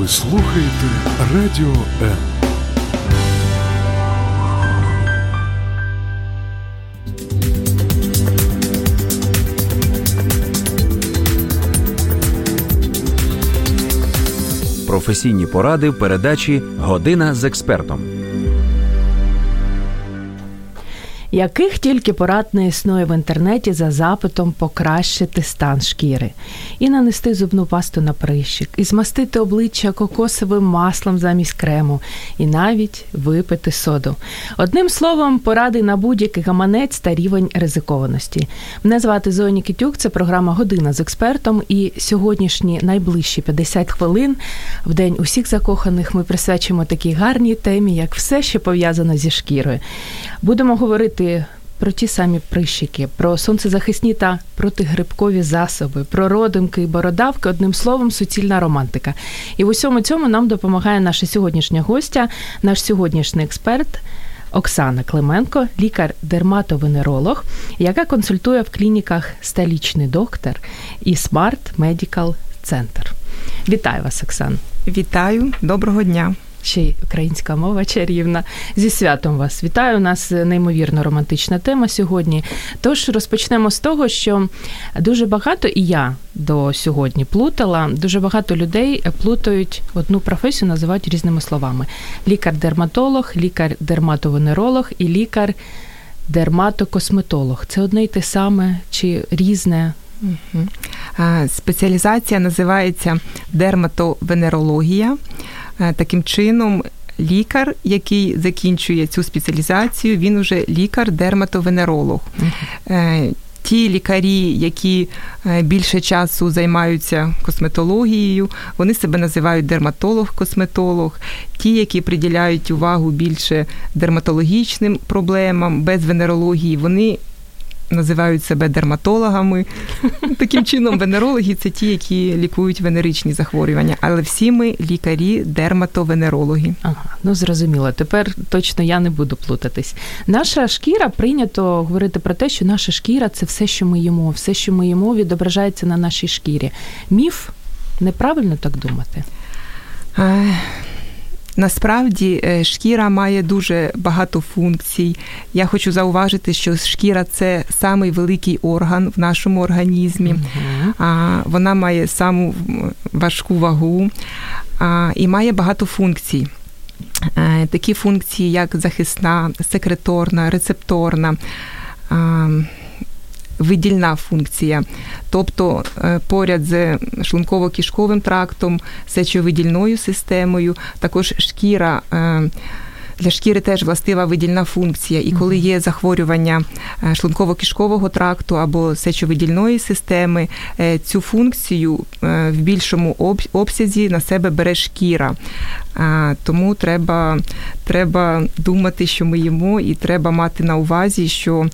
Ви слухаєте Радіо М. Професійні поради в передачі Година з експертом. Яких тільки порад не існує в інтернеті за запитом покращити стан шкіри, і нанести зубну пасту на прищик, і змастити обличчя кокосовим маслом замість крему, і навіть випити соду. Одним словом, поради на будь-який гаманець та рівень ризикованості. Мене звати Зоя Нікітюк, це програма Година з експертом. І сьогоднішні найближчі 50 хвилин в день усіх закоханих ми присвячимо такій гарній темі, як все, що пов'язано зі шкірою. Будемо говорити про ті самі прищики, про сонцезахисні та протигрибкові засоби, про родимки і бородавки, одним словом, суцільна романтика. І в усьому цьому нам допомагає наша сьогоднішня гостя, наш сьогоднішній експерт. Оксана Клименко, лікар-дерматовенеролог, яка консультує в клініках Столічний доктор і Smart Medical Center. Вітаю вас, Оксан. Вітаю, доброго дня ще й українська мова чарівна. Зі святом вас вітаю. У нас неймовірно романтична тема сьогодні. Тож розпочнемо з того, що дуже багато і я до сьогодні плутала. Дуже багато людей плутають одну професію, називають різними словами: лікар-дерматолог, лікар-дерматовенеролог і лікар. Дерматокосметолог це одне й те саме чи різне? Спеціалізація називається дерматовенерологія. Е, таким чином, лікар, який закінчує цю спеціалізацію, він уже лікар-дерматовенеролог. Uh-huh. Ті лікарі, які е, більше часу займаються косметологією, вони себе називають дерматолог-косметолог. Ті, які приділяють увагу більше дерматологічним проблемам без венерології, вони називають себе дерматологами. Таким чином, венерологи це ті, які лікують венеричні захворювання. Але всі ми лікарі, дерматовенерологи. Ага, ну зрозуміло. Тепер точно я не буду плутатись. Наша шкіра прийнято говорити про те, що наша шкіра це все, що ми їмо, все, що ми їмо, відображається на нашій шкірі. Міф неправильно так думати. Насправді е, шкіра має дуже багато функцій. Я хочу зауважити, що шкіра це самий великий орган в нашому організмі. Uh-huh. Вона має саму важку вагу і має багато функцій. Е, такі функції, як захисна, секреторна, рецепторна видільна функція, тобто е, поряд з шлунково-кишковим трактом, сечовидільною системою, також шкіра. Е, для шкіри теж властива видільна функція, і коли є захворювання е, шлунково-кишкового тракту або сечовидільної системи, цю функцію в більшому обсязі на себе бере шкіра. Тому треба треба думати, що ми їмо, і треба мати на увазі, що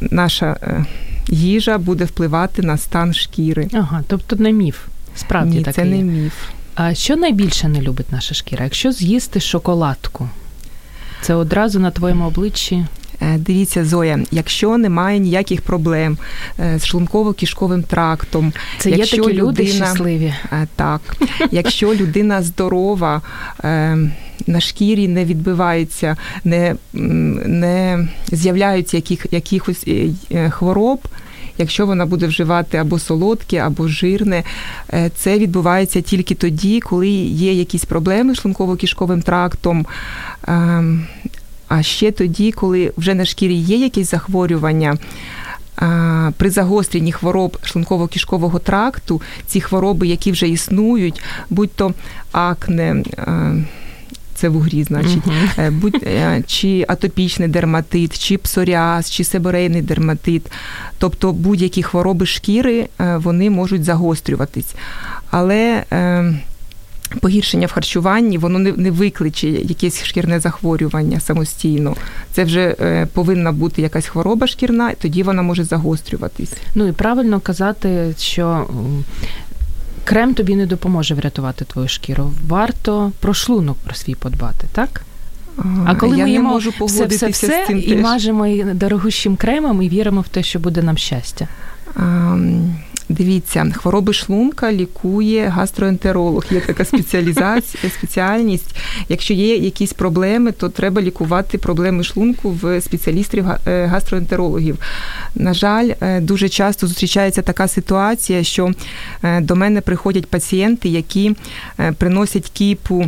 наша е, їжа буде впливати на стан шкіри. Ага, тобто не міф. Справді Ні, такий. це не міф. А що найбільше не любить наша шкіра? Якщо з'їсти шоколадку, це одразу на твоєму обличчі Е, дивіться, Зоя, якщо немає ніяких проблем е, з шлунково-кишковим трактом, це якщо є такі людина, люди щасливі. Е, так, якщо людина здорова, на шкірі не відбивається, не не з'являються яких, якихось хвороб. Якщо вона буде вживати або солодке, або жирне, це відбувається тільки тоді, коли є якісь проблеми з шлунково-кишковим трактом, ем, а ще тоді, коли вже на шкірі є якісь захворювання. При загостренні хвороб шлунково-кишкового тракту, ці хвороби, які вже існують, будь-то акне, це вугрі, значить, uh-huh. будь е, чи атопічний дерматит, чи псоріаз, чи себорейний дерматит, тобто будь-які хвороби шкіри е, вони можуть загострюватись. Але Погіршення в харчуванні воно не не викличе якесь шкірне захворювання самостійно. Це вже е, повинна бути якась хвороба шкірна, тоді вона може загострюватись. Ну і правильно казати, що крем тобі не допоможе врятувати твою шкіру. Варто про шлунок про свій подбати, так? А коли Я ми їмо можу все все, все і теж. мажемо дорогущим кремом і віримо в те, що буде нам щастя. А, Дивіться, хвороби шлунка лікує гастроентеролог. Є така спеціалізація, спеціальність. Якщо є якісь проблеми, то треба лікувати проблеми шлунку в спеціалістів е, гастроентерологів. На жаль, е, дуже часто зустрічається така ситуація, що е, до мене приходять пацієнти, які приносять кіпу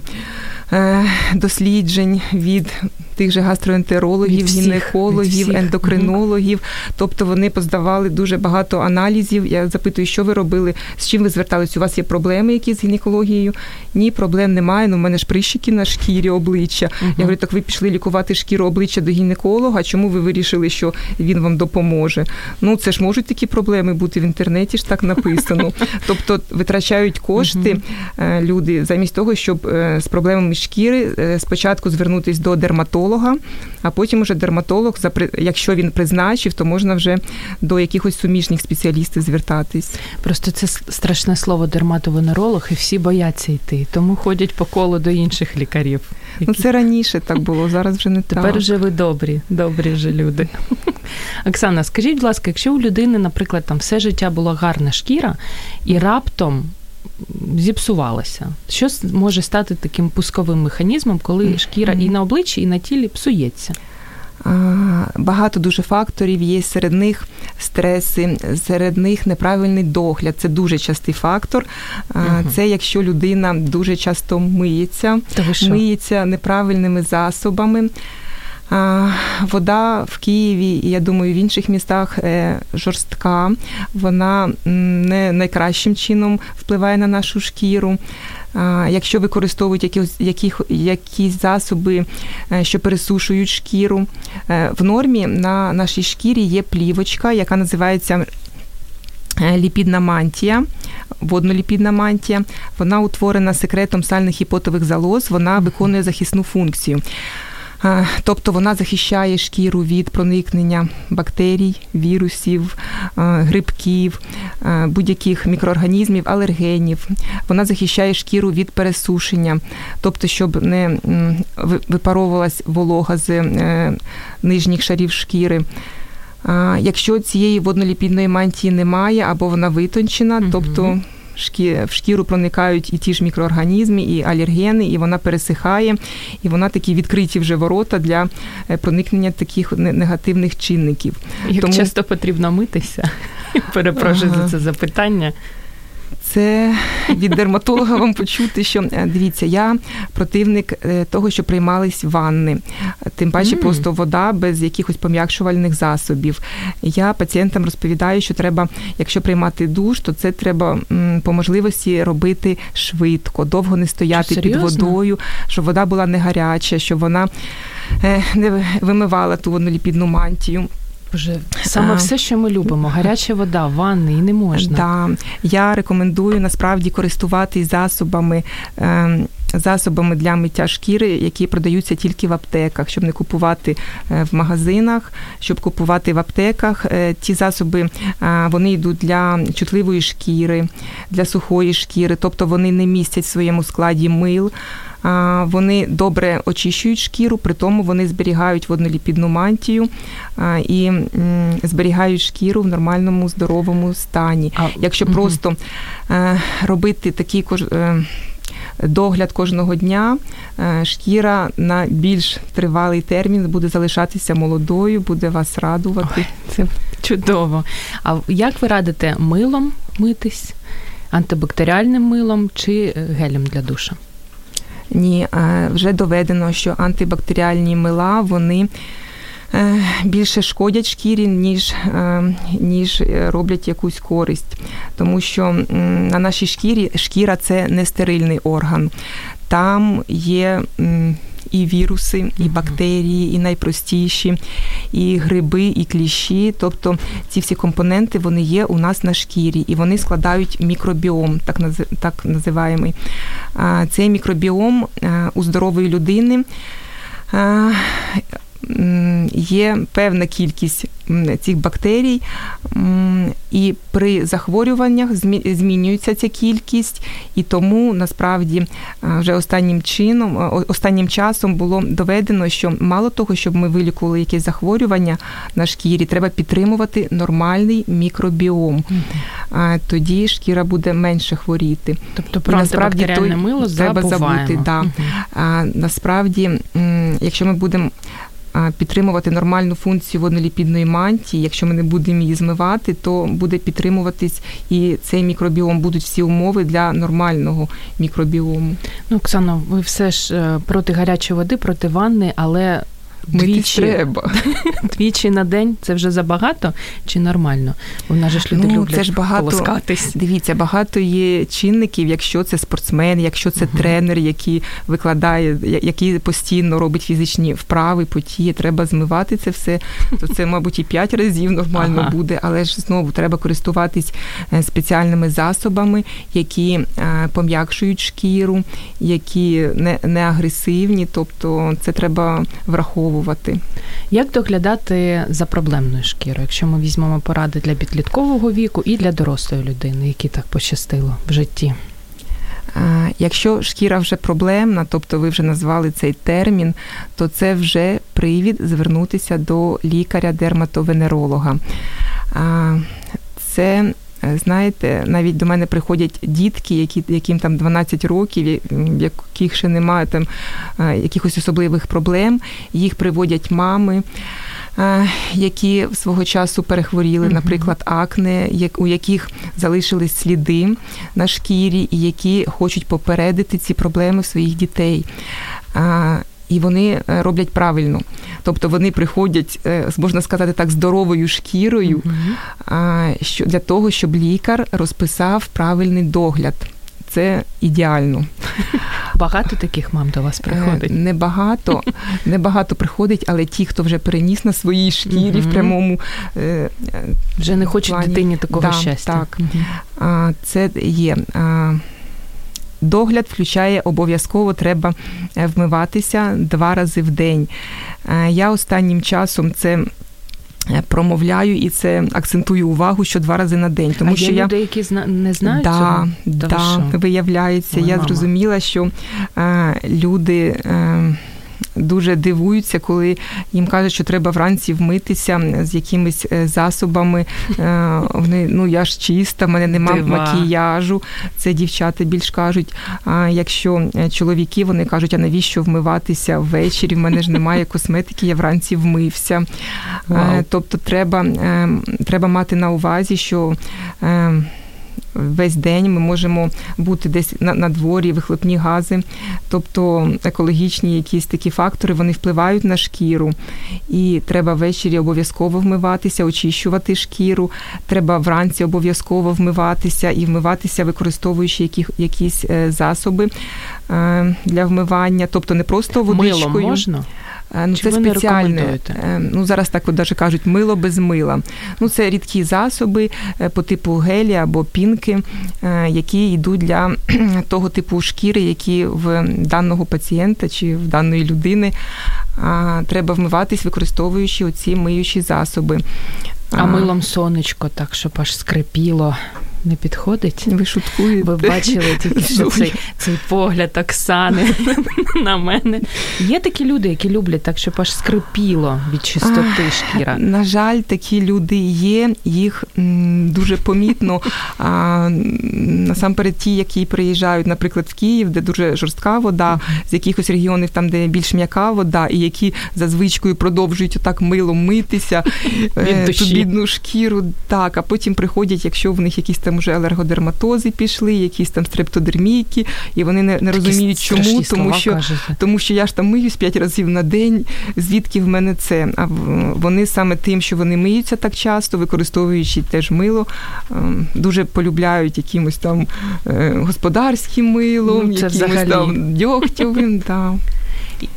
досліджень від тих же гастроентерологів, гінекологів, ендокринологів. Тобто вони поздавали дуже багато аналізів. Я запитую, що ви робили, з чим ви зверталися? У вас є проблеми якісь з гінекологією? Ні, проблем немає. Ну, в мене ж прищики на шкірі обличчя. uh Я говорю, так ви пішли лікувати шкіру обличчя до гінеколога. Чому ви вирішили, що він вам допоможе? Ну, це ж можуть такі проблеми бути в інтернеті, ж так написано. Тобто витрачають кошти uh люди замість того, щоб е, з проблемами шкіри е, спочатку звернутися до дерматолога, а потім уже дерматолог, якщо він призначив, то можна вже до якихось суміжних спеціалістів звертатись. Просто це страшне слово дерматовенеролог, і всі бояться йти, тому ходять по колу до інших лікарів. Які... Ну це раніше так було, зараз вже не Тепер так. вже ви добрі, добрі вже люди. Оксана, скажіть, будь ласка, якщо у людини, наприклад, там все життя була гарна шкіра, і раптом зіпсувалася. Що може стати таким пусковим механізмом, коли шкіра і на обличчі, і на тілі псується? Багато дуже факторів є серед них стреси, серед них неправильний догляд. Це дуже частий фактор. Угу. Це якщо людина дуже часто миється, миється неправильними засобами. Вода в Києві і я думаю, в інших містах е, жорстка, вона не найкращим чином впливає на нашу шкіру. Якщо використовують якісь, яких, якісь засоби, е, що пересушують шкіру, е, в нормі на нашій шкірі є плівочка, яка називається. Ліпідна мантія, водноліпідна мантія, вона утворена секретом сальних і потових залоз, вона виконує захисну функцію. Тобто вона захищає шкіру від проникнення бактерій, вірусів, грибків, будь-яких мікроорганізмів, алергенів. Вона захищає шкіру від пересушення, тобто, щоб не випаровувалась волога з е, нижніх шарів шкіри. Якщо цієї водноліпідної мантії немає або вона витончена, тобто в шкіру проникають і ті ж мікроорганізми, і алергени, і вона пересихає, і вона такі відкриті вже ворота для е, проникнення таких негативних чинників. Як Тому... часто потрібно митися? Перепрошую ага. за це запитання це від дерматолога вам почути, що е, дивіться, я противник е, того, що приймались ванни, тим паче mm. просто вода без якихось пом'якшувальних засобів. Я пацієнтам розповідаю, що треба, якщо приймати душ, то це треба по можливості робити швидко, довго не стояти під водою, щоб вода була не гаряча, щоб вона е, не вимивала ту водноліпідну мантію. Боже, саме а, все, що ми любимо, гаряча вода, ванни і не можна. Да. Я рекомендую насправді користуватись засобами. Е, Засобами для миття шкіри, які продаються тільки в аптеках, щоб не купувати е, в магазинах, щоб купувати в аптеках. Е, ті засоби вони йдуть для чутливої шкіри, для сухої шкіри, тобто вони не містять в своєму складі мил. Вони добре очищують шкіру, при тому вони зберігають водноліпідну мантію і зберігають шкіру в нормальному здоровому стані. А, Якщо угу. просто е, робити такий е, догляд кожного дня, е, шкіра на більш тривалий термін буде залишатися молодою, буде вас радувати. Ой, це чудово. А як ви радите милом митись? Антибактеріальним милом чи гелем для душа? Ні, вже доведено, що антибактеріальні мила вони. Е, більше шкодять шкірі, ніж е, ніж роблять якусь користь, тому що на нашій шкірі шкіра це не стерильний орган. Там є і віруси, і бактерії, і найпростіші, і гриби, і кліщі. Тобто ці всі компоненти вони є у нас на шкірі, і вони складають мікробіом, так так називаємий. Цей мікробіом е, у здорової людини є певна кількість цих бактерій, і при захворюваннях змінюється ця кількість, і тому насправді вже останнім чином, останнім часом було доведено, що мало того, щоб ми вилікували якесь захворювання на шкірі, треба підтримувати нормальний мікробіом. Тоді шкіра буде менше хворіти. Тобто про антибактеріальне мило треба забуваємо. забути. Да. Насправді, якщо ми будемо підтримувати нормальну функцію водноліпідної мантії. Якщо ми не будемо її змивати, то буде підтримуватись і цей мікробіом будуть всі умови для нормального мікробіому. Ну, Оксано, ви все ж е, проти гарячої води, проти ванни, але Двічі треба. Двічі на день це вже забагато чи нормально? Же ж люди ну, люблять це ж багато, полоскатись. Дивіться, багато є чинників, якщо це спортсмен, якщо це uh тренер, який викладає, який постійно робить фізичні вправи, потіє, треба змивати це все. То це, мабуть, і п'ять разів нормально ага. буде, але ж знову треба користуватись е, спеціальними засобами, які е, пом'якшують шкіру, які не, не агресивні, тобто це треба враховувати враховувати. Як доглядати за проблемною шкірою, якщо ми візьмемо поради для підліткового віку і для дорослої людини, які так пощастило в житті? Якщо шкіра вже проблемна, тобто ви вже назвали цей термін, то це вже привід звернутися до лікаря-дерматовенеролога. Це Знаєте, навіть до мене приходять дітки, які, яким там 12 років, в яких ще немає там якихось особливих проблем. Їх приводять мами, які свого часу перехворіли, наприклад, акне, у яких залишились сліди на шкірі, і які хочуть попередити ці проблеми в своїх дітей і вони е, роблять правильно. Тобто вони приходять, е, можна сказати так, здоровою шкірою, що для того, щоб лікар розписав правильний догляд. Це ідеально. Багато таких мам до вас е, приходить? Небагато, небагато приходить, але ті, хто вже переніс на своїй шкірі mm в прямому вже не хочуть плані. дитині такого да, щастя. Так, mm це є. Догляд включає обов'язково треба е, вмиватися два рази в день. Е, я останнім часом це. Е, промовляю і це акцентую увагу, що два рази на день. Тому а що є я... люди, які зна... не знають да, цього? Да, виявляється. Моя я мама. зрозуміла, що е, люди. Е, дуже дивуються, коли їм кажуть, що треба вранці вмитися з якимись е, засобами. Е, вони ну я ж чиста, в мене немає макіяжу. Це дівчата більш кажуть. А якщо е, чоловіки вони кажуть, а навіщо вмиватися ввечері? В мене ж немає косметики, я вранці вмився. Wow. Тобто, треба, треба мати на увазі, що весь день ми можемо бути десь на, на дворі, вихлопні гази, тобто екологічні якісь такі фактори вони впливають на шкіру, і треба ввечері обов'язково вмиватися, очищувати шкіру. Треба вранці обов'язково вмиватися і вмиватися, використовуючи які, якісь е, засоби е, для вмивання, тобто не просто водичкою. Милом можна? Е, ну, Чи це спеціальне. Ну зараз так от даже кажуть мило без мила. Ну це рідкі засоби по типу гелі або пінки, які йдуть для того типу шкіри, які в даного пацієнта чи в даної людини треба вмиватись, використовуючи оці миючі засоби. А милом сонечко, так щоб аж скрипіло не підходить. Ви шуткуєте. Ви бачили тільки що цей цей погляд Оксани на мене. Є такі люди, які люблять так, щоб аж скрипіло від чистоти шкіра. На жаль, такі люди є, їх дуже помітно. А, Насамперед, ті, які приїжджають, наприклад, в Київ, де дуже жорстка вода, з якихось регіонів, там, де більш м'яка вода, і які за звичкою продовжують отак милом митися, е, ту бідну шкіру. Так, а потім приходять, якщо в них якісь там уже алергодерматози пішли, якісь там стрептодермійки, і вони не, не розуміють, чому, тому що тому що я ж там миюсь п'ять разів на день, звідки в мене це. А вони саме тим, що вони миються так часто, використовуючи теж мило, ем, дуже полюбляють якимось там е, господарським милом, ну, якимось взагалі. там дьогтєвим. Да.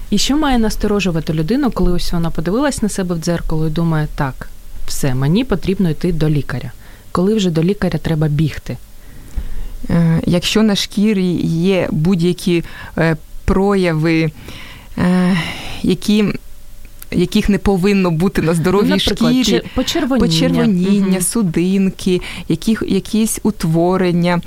І що має насторожувати людину, коли ось вона подивилась на себе в дзеркало і думає, так, все, мені потрібно йти до лікаря коли вже до лікаря треба бігти? Е, якщо на шкірі є будь-які е, прояви, е, які яких не повинно бути на здоровій Наприклад, шкірі. Почервоніння, почервоніння Мгм. судинки, які, якісь утворення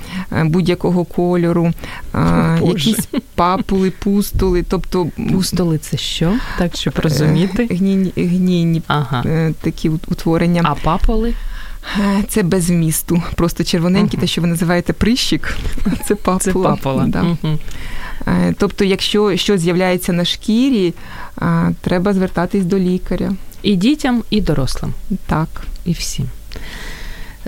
будь-якого кольору, а, якісь папули, пустули, тобто Пустоли це що? Так, щоб розуміти. гнійні, гнійні Ага. такі утворення. А паполи? Е, Це без змісту. Просто червоненький, Ага. те, що ви називаєте прищик, це папула. Це папула. Да. Uh-huh. Тобто, якщо щось з'являється на шкірі, треба звертатись до лікаря. І дітям, і дорослим. Так. і всім.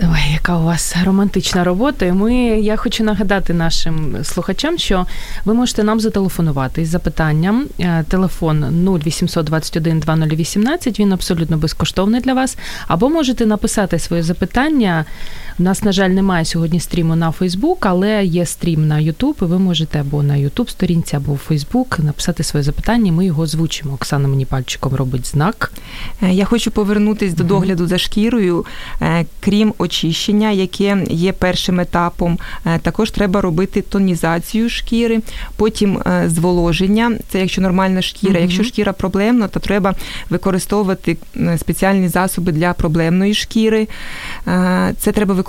Ой, яка у вас романтична робота. Ми, я хочу нагадати нашим слухачам, що ви можете нам зателефонувати з запитанням. Е, Телефон 0800 21 2018, він абсолютно безкоштовний для вас. Або можете написати своє запитання. У нас, на жаль, немає сьогодні стріму на Фейсбук, але є стрім на Ютуб, і ви можете або на Ютуб сторінці, або в Фейсбук написати своє запитання, ми його озвучимо. Оксана мені пальчиком робить знак. Е, Я хочу повернутись до догляду за шкірою. Е, Крім очищення, яке є першим етапом, е, також треба робити тонізацію шкіри, потім зволоження. Це якщо нормальна шкіра. Мгм. Якщо шкіра проблемна, то треба використовувати спеціальні засоби для проблемної шкіри. Це треба використовувати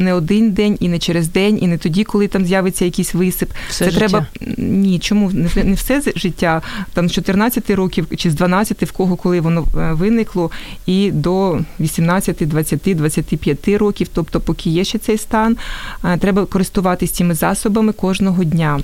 не один день і не через день, і не тоді, коли там з'явиться якийсь висип. Все це життя. треба ні, чому не, не все життя, там з 14 років чи з 12, в кого коли воно е, виникло, і до 18, 20, 25 років, тобто поки є ще цей стан, е, треба користуватись цими засобами кожного дня.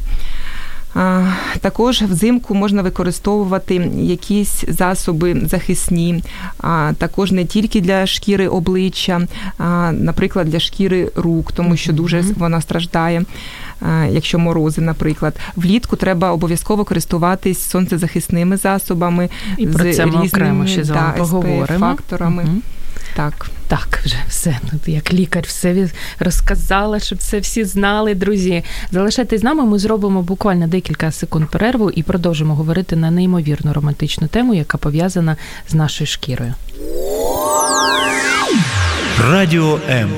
Також взимку можна використовувати якісь засоби захисні, а також не тільки для шкіри обличчя, а, наприклад, для шкіри рук, тому що дуже вона страждає, якщо морози, наприклад. Влітку треба обов'язково користуватись сонцезахисними засобами, І про з це ми окремо ще з вами поговоримо. SPF-факторами. Мгм. Так. Так, вже все. Ну, як лікар все розказала, щоб це всі знали, друзі. Залишайтесь з нами. Ми зробимо буквально декілька секунд перерву і продовжимо говорити на неймовірно романтичну тему, яка пов'язана з нашою шкірою. Радіо М.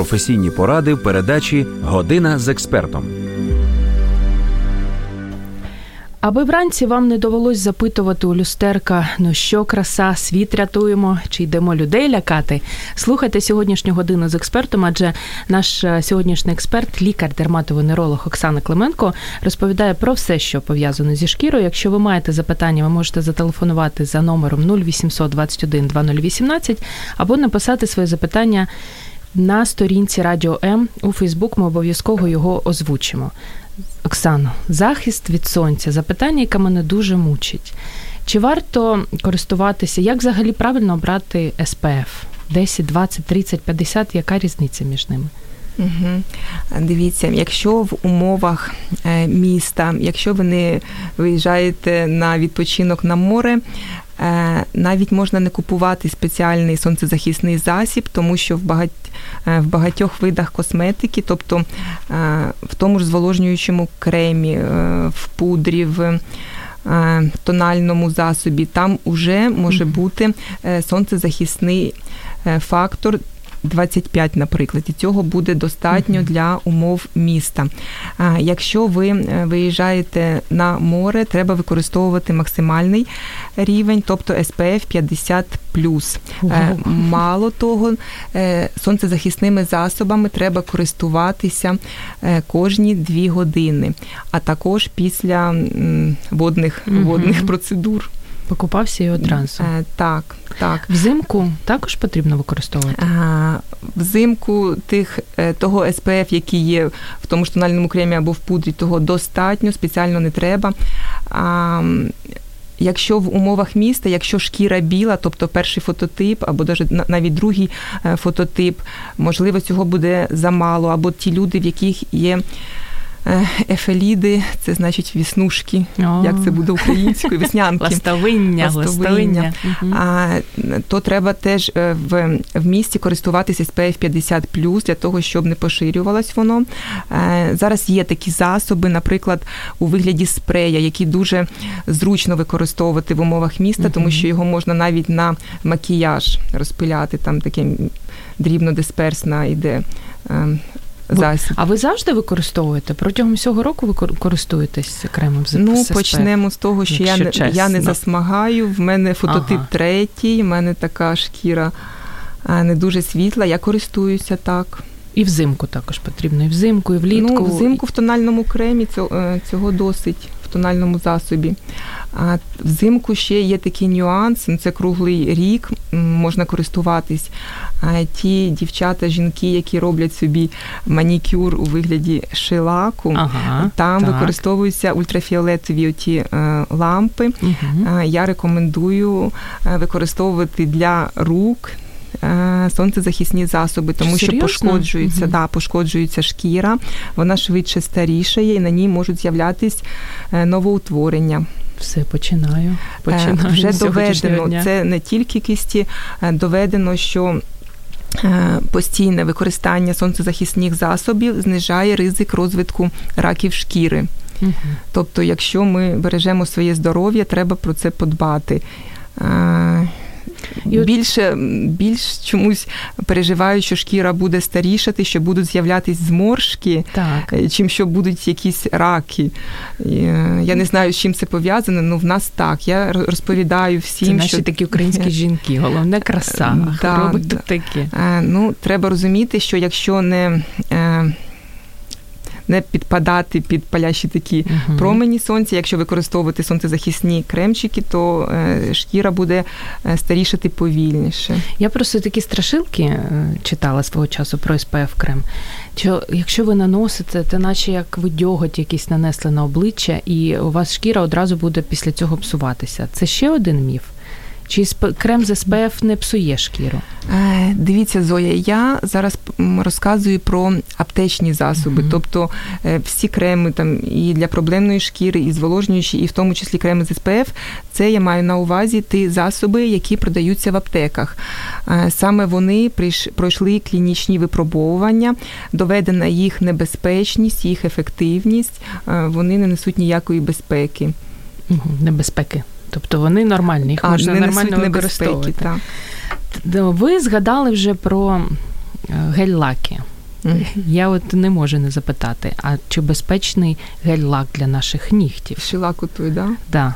Професійні поради в передачі Година з експертом. Аби вранці вам не довелось запитувати у люстерка, ну що краса, світ рятуємо, чи йдемо людей лякати. Слухайте сьогоднішню годину з експертом, адже наш е, сьогоднішній експерт, лікар, дерматовенеролог Оксана Клименко, розповідає про все, що пов'язано зі шкірою. Якщо ви маєте запитання, ви можете зателефонувати за номером 0800 21 2018 або написати своє запитання на сторінці Радіо М у Фейсбук. Ми обов'язково його озвучимо. Оксано, захист від сонця запитання, яке мене дуже мучить. Чи варто користуватися, як взагалі правильно обрати SPF? 10, 20, 30, 50, яка різниця між ними? Угу. Дивіться, якщо в умовах е, міста, якщо ви не виїжджаєте на відпочинок на море, навіть можна не купувати спеціальний сонцезахисний засіб, тому що в багать, е, в багатьох видах косметики, тобто е, в тому ж зволожнюючому кремі, е, в пудрі, в е, тональному засобі, там уже може бути е, сонцезахисний е, фактор 25, наприклад, і цього буде достатньо для умов міста. А Якщо ви е, виїжджаєте на море, треба використовувати максимальний рівень, тобто SPF 50 Вау. Мало того, е, сонцезахисними засобами треба користуватися е, кожні дві години, а також після водних, водних процедур. Покупався і одразу. Е, Так, так. Взимку також потрібно використовувати. А, Взимку тих е, того SPF, який є в тому ж тональному кремі або в пудрі, того достатньо, спеціально не треба. А, Якщо в умовах міста, якщо шкіра біла, тобто перший фототип, або навіть другий е, фототип, можливо, цього буде замало, або ті люди, в яких є Е, ефеліди це значить віснушки. О. Як це буде українською? Веснянки. Ластовиння, ластовиння. А, то треба теж е, в, в місті користуватися SPF 50 для того, щоб не поширювалось воно. Е, Зараз є такі засоби, наприклад, у вигляді спрея, які дуже зручно використовувати в умовах міста, тому що його можна навіть на макіяж розпиляти. Там таке дрібнодисперсна йде. Е, Засіб. А ви завжди використовуєте? Протягом всього року ви кор- користуєтесь кремом з Ну, почнемо з того, що я не, я не засмагаю. В мене фототип Ага. третій, в мене така шкіра не дуже світла. Я користуюся так. І взимку також потрібно, і взимку, і влітку. Ну, взимку в тональному кремі цього, е, цього досить тональному засобі. А взимку ще є такий нюанс, ну, це круглий рік, можна користуватись. А ті дівчата, жінки, які роблять собі манікюр у вигляді шилаку, Ага, там так. використовуються ультрафіолетові оті е, лампи. Е, Я рекомендую е, використовувати для рук. Е, Сонцезахисні засоби, тому що Серйозно? пошкоджується, Мгм. да, пошкоджується шкіра, вона швидше старішає, і на ній можуть з'являтись е, новоутворення. Все, починаю. Е, Починаю Вже доведено, дня. це не тільки кисті, доведено, що постійне використання сонцезахисних засобів знижає ризик розвитку раків шкіри. Мгм. Тобто, якщо ми бережемо своє здоров'я, треба про це подбати. Е, І Більше більш чомусь переживаю, що шкіра буде старішати, що будуть з'являтись зморшки, Так. е, чим що будуть якісь раки. Е, Я не знаю, з чим це пов'язане, але в нас так. Я розповідаю Це всім, наші що такі українські жінки. Головне краса. Да, да. такі. Е, Ну, треба розуміти, що якщо не, е, не підпадати під палящі такі Мгм. промені сонця, якщо використовувати сонцезахисні кремчики, то е, шкіра буде е, старішати повільніше. Я просто такі страшилки е, читала свого часу про SPF крем. Що якщо ви наносите, це наче як ви дьоготь якийсь нанесли на обличчя, і у вас шкіра одразу буде після цього псуватися. Це ще один міф. Чи крем з SPF не псує шкіру? Е, Дивіться, Зоя, я зараз розказую про аптечні засоби, Мгм. тобто е, всі креми там і для проблемної шкіри, і зволожнюючі, і в тому числі креми з СПФ, це я маю на увазі ті засоби, які продаються в аптеках. Е, Саме вони пройшли клінічні випробовування, доведена їх небезпечність, їх ефективність, вони не несуть ніякої безпеки. Мгм, Небезпеки. Тобто вони нормальні, їх можна не нормально використовувати. Так. Ви згадали вже про е, гель-лаки. Я от не можу не запитати, а чи безпечний гель-лак для наших нігтів? Шилаку той, да? Да.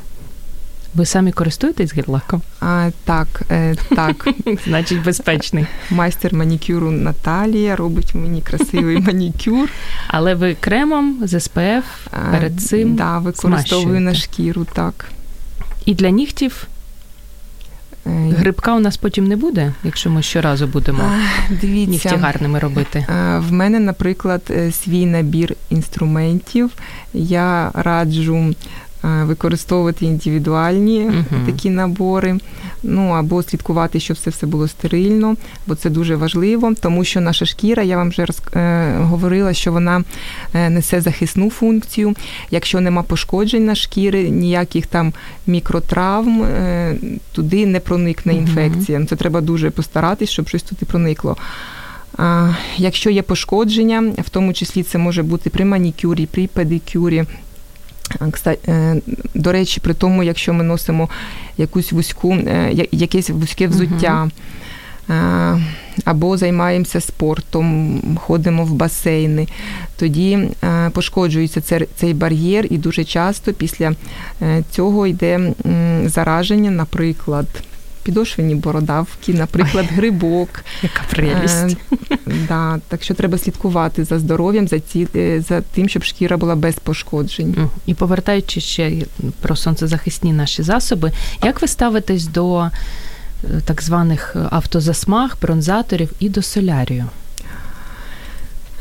Ви самі користуєтесь гель-лаком? А, так, е, так. Значить, безпечний. Майстер манікюру Наталія робить мені красивий манікюр. Але ви кремом з А, перед цим да, використовую на шкіру, так. І для нігтів Е, грибка у нас потім не буде, якщо ми щоразу будемо Дивіться, нігті гарними робити. в мене, наприклад, е, свій набір інструментів. Я раджу використовувати індивідуальні Мгм. такі набори, ну або слідкувати, щоб все все було стерильно, бо це дуже важливо, тому що наша шкіра, я вам вже роз, е, говорила, що вона е, несе захисну функцію. Якщо нема пошкоджень на шкіри, ніяких там мікротравм, е, туди не проникне інфекція. Ну, Це треба дуже постаратись, щоб щось туди проникло. Якщо є пошкодження, в тому числі це може бути при манікюрі, при педикюрі. Е, До речі, при тому, якщо ми носимо якусь вузьку, е, якесь вузьке взуття, е, або займаємося спортом, ходимо в басейни, тоді пошкоджується цей- бар'єр, і дуже часто після цього йде зараження, наприклад. Підошвені бородавки, наприклад, грибок. Яка прелість. Е, да, так що треба слідкувати за здоров'ям, за, ці, е, за тим, щоб шкіра була без пошкоджень. І повертаючись ще про сонцезахисні наші засоби, як ви ставитесь до е, так званих автозасмаг, бронзаторів і до солярію?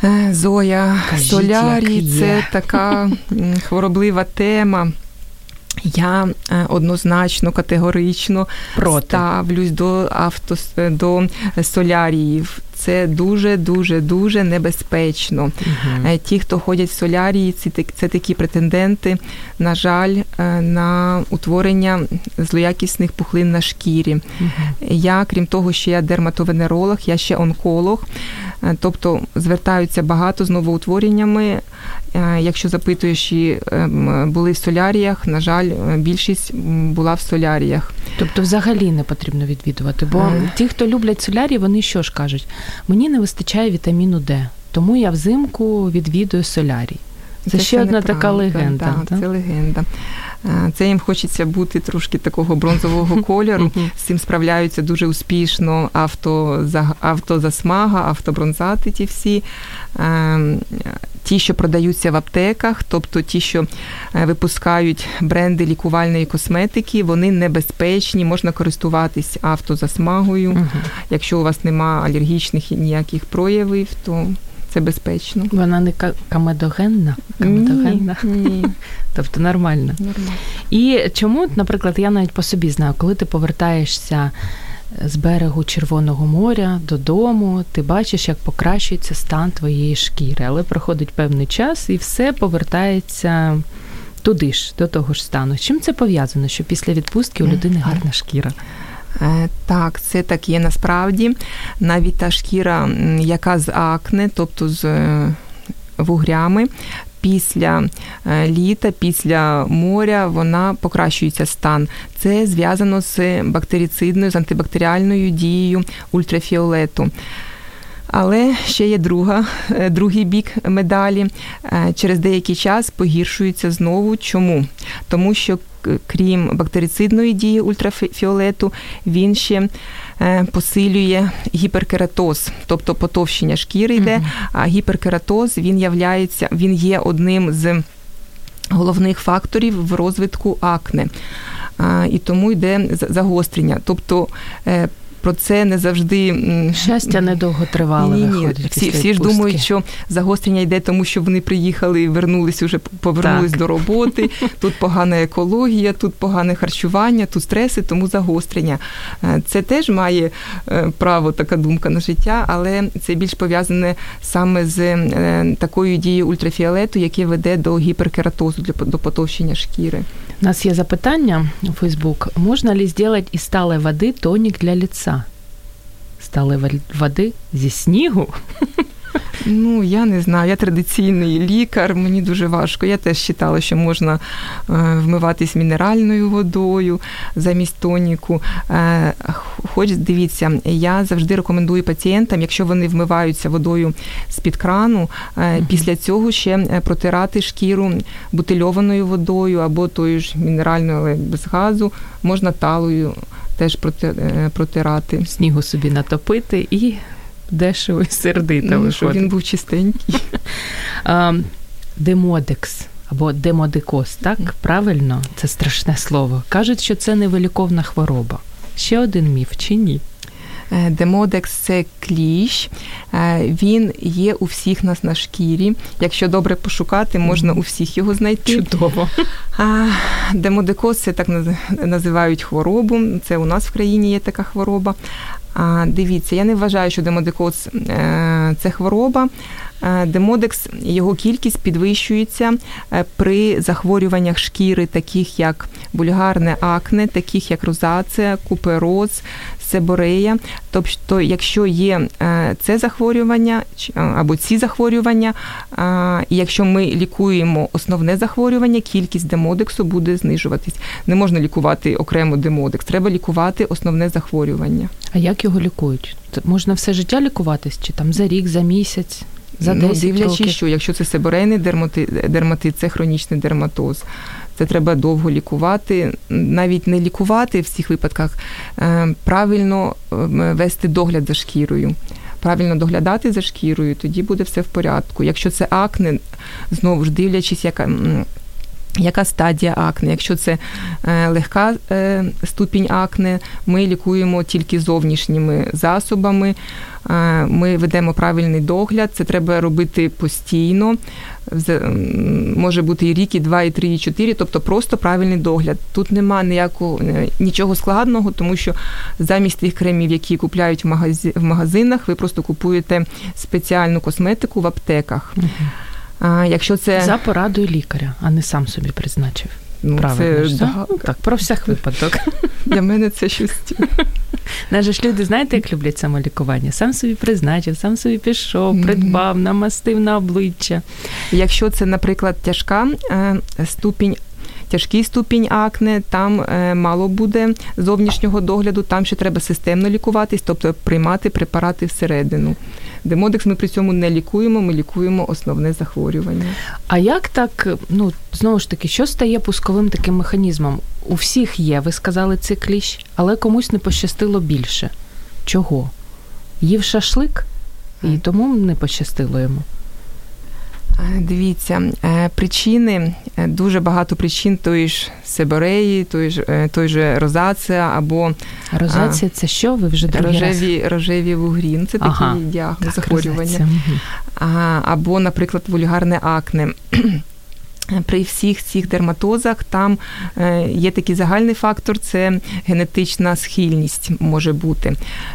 Е, Зоя, Кажіть, солярій це така хвороблива тема. Я е, однозначно категорично Проти. ставлюсь до авто до соляріїв. Це дуже дуже дуже небезпечно. Угу. Ті, хто ходять в солярії, це, це такі претенденти, на жаль, е, на утворення злоякісних пухлин на шкірі. Угу. Я, крім того, що я дерматовенеролог, я ще онколог. Е, тобто звертаються багато з новоутвореннями. Якщо запитуєш, чи ем, були в соляріях, на жаль, більшість була в соляріях. Тобто, взагалі не потрібно відвідувати. Бо ті, хто люблять солярії, вони що ж кажуть? Мені не вистачає вітаміну Д, тому я взимку відвідую солярій. Це, це ще одна така легенда. Да, Це легенда. Це їм хочеться бути трошки такого бронзового кольору. З цим справляються дуже успішно авто, автозасмага, автобронзати ті всі. Ем, ті, що продаються в аптеках, тобто ті, що е, випускають бренди лікувальної косметики, вони небезпечні, можна користуватись автозасмагою. Якщо у вас нема алергічних ніяких проявів, то це безпечно. Вона не камедогенна? камедогенна? Ні, ні. Тобто нормально. Нормально. І чому, наприклад, я навіть по собі знаю, коли ти повертаєшся з берегу Червоного моря додому, ти бачиш, як покращується стан твоєї шкіри, але проходить певний час і все повертається туди ж, до того ж стану. З чим це пов'язано? Що після відпустки у людини гарна шкіра? Е, так, це так є насправді. Навіть та шкіра, яка з акне, тобто з е, вугрями, після е, літа, після моря вона покращується стан. Це зв'язано з бактерицидною, з антибактеріальною дією ультрафіолету. Але ще є друга, другий бік медалі. Через деякий час погіршується знову. Чому? Тому що крім бактерицидної дії ультрафіолету, він ще е, посилює гіперкератоз, тобто потовщення шкіри йде, а гіперкератоз він являється, він є одним з головних факторів в розвитку акне. І тому йде загострення. Тобто е, про це не завжди щастя недовго тривало. Ні, ні. Всі всі ж думають, що загострення йде, тому що вони приїхали вернулись уже повернулись так. до роботи. Тут погана екологія, тут погане харчування, тут стреси, тому загострення. Е, це теж має е, право така думка на життя, але це більш пов'язане саме з е, такою дією ультрафіолету, яке веде до гіперкератозу, до потовщення шкіри. У нас є запитання у Фейсбук. Можна ли зробити із сталої води тонік для лица? Сталої води зі снігу? Ну, я не знаю, я традиційний лікар, мені дуже важко. Я теж вважала, що можна е, вмиватись мінеральною водою замість тоніку. Е, хоч дивіться, я завжди рекомендую пацієнтам, якщо вони вмиваються водою з-під крану, е, після цього ще протирати шкіру бутильованою водою або тою ж мінеральною, але без газу, можна талою теж протирати. Снігу собі натопити і дешево і сердито ну. Щоб він був чистенький. Демодекс або демодикоз, так? Правильно? Це страшне слово. Кажуть, що це невиліковна хвороба. Ще один міф чи ні? Е, демодекс це кліщ, е, він є у всіх нас на шкірі. Якщо добре пошукати, можна у всіх його знайти. Чудово. Демодекоз це так називають хворобу. Це у нас в країні є така хвороба. Дивіться, я не вважаю, що демодикоз е, це хвороба. Е, демодекс, його кількість підвищується е, при захворюваннях шкіри, таких як бульгарне акне, таких як розація, купероз, себорея. Тобто, якщо є це захворювання або ці захворювання, і якщо ми лікуємо основне захворювання, кількість демодексу буде знижуватись. Не можна лікувати окремо демодекс, треба лікувати основне захворювання. А як його лікують? Можна все життя лікуватись, чи там за рік, за місяць? За 10 ну, дивлячись, що якщо це себорейний дерматит, дерматит, це хронічний дерматоз. Це треба довго лікувати, навіть не лікувати в цих випадках, е, правильно вести догляд за шкірою. Правильно доглядати за шкірою, тоді буде все в порядку. Якщо це акне, знову ж дивлячись, яка яка стадія акне? Якщо це е, легка е, ступінь акне, ми лікуємо тільки зовнішніми засобами. Е, ми ведемо правильний догляд, це треба робити постійно. Може бути і рік, і два, і три, і чотири, тобто просто правильний догляд. Тут нема ніякого нічого складного, тому що замість тих кремів, які купляють в магазинах, ви просто купуєте спеціальну косметику в аптеках. А, Якщо це за порадою лікаря, а не сам собі призначив. Ну, Правильно, це да. так, про всяк випадок. Для мене це щось. Навіть ж люди, знаєте, як люблять самолікування? Сам собі призначив, сам собі пішов, придбав, намастив на обличчя. Якщо це, наприклад, тяжка е, ступінь. Тяжкий ступінь акне, там е, мало буде зовнішнього догляду, там ще треба системно лікуватись, тобто приймати препарати всередину. Демодекс ми при цьому не лікуємо, ми лікуємо основне захворювання. А як так, ну знову ж таки, що стає пусковим таким механізмом? У всіх є, ви сказали, цей кліщ, але комусь не пощастило більше. Чого? Їв шашлик, і тому не пощастило йому. Дивіться, е, причини, е, дуже багато причин тої ж себореї, той ж е, той же розація або розація це що? Ви вже другий рожеві раз? рожеві вугрін, це ага, такі діагноз захворювання. Або, наприклад, вульгарне акне. При всіх цих дерматозах там е, є такий загальний фактор це генетична схильність може бути.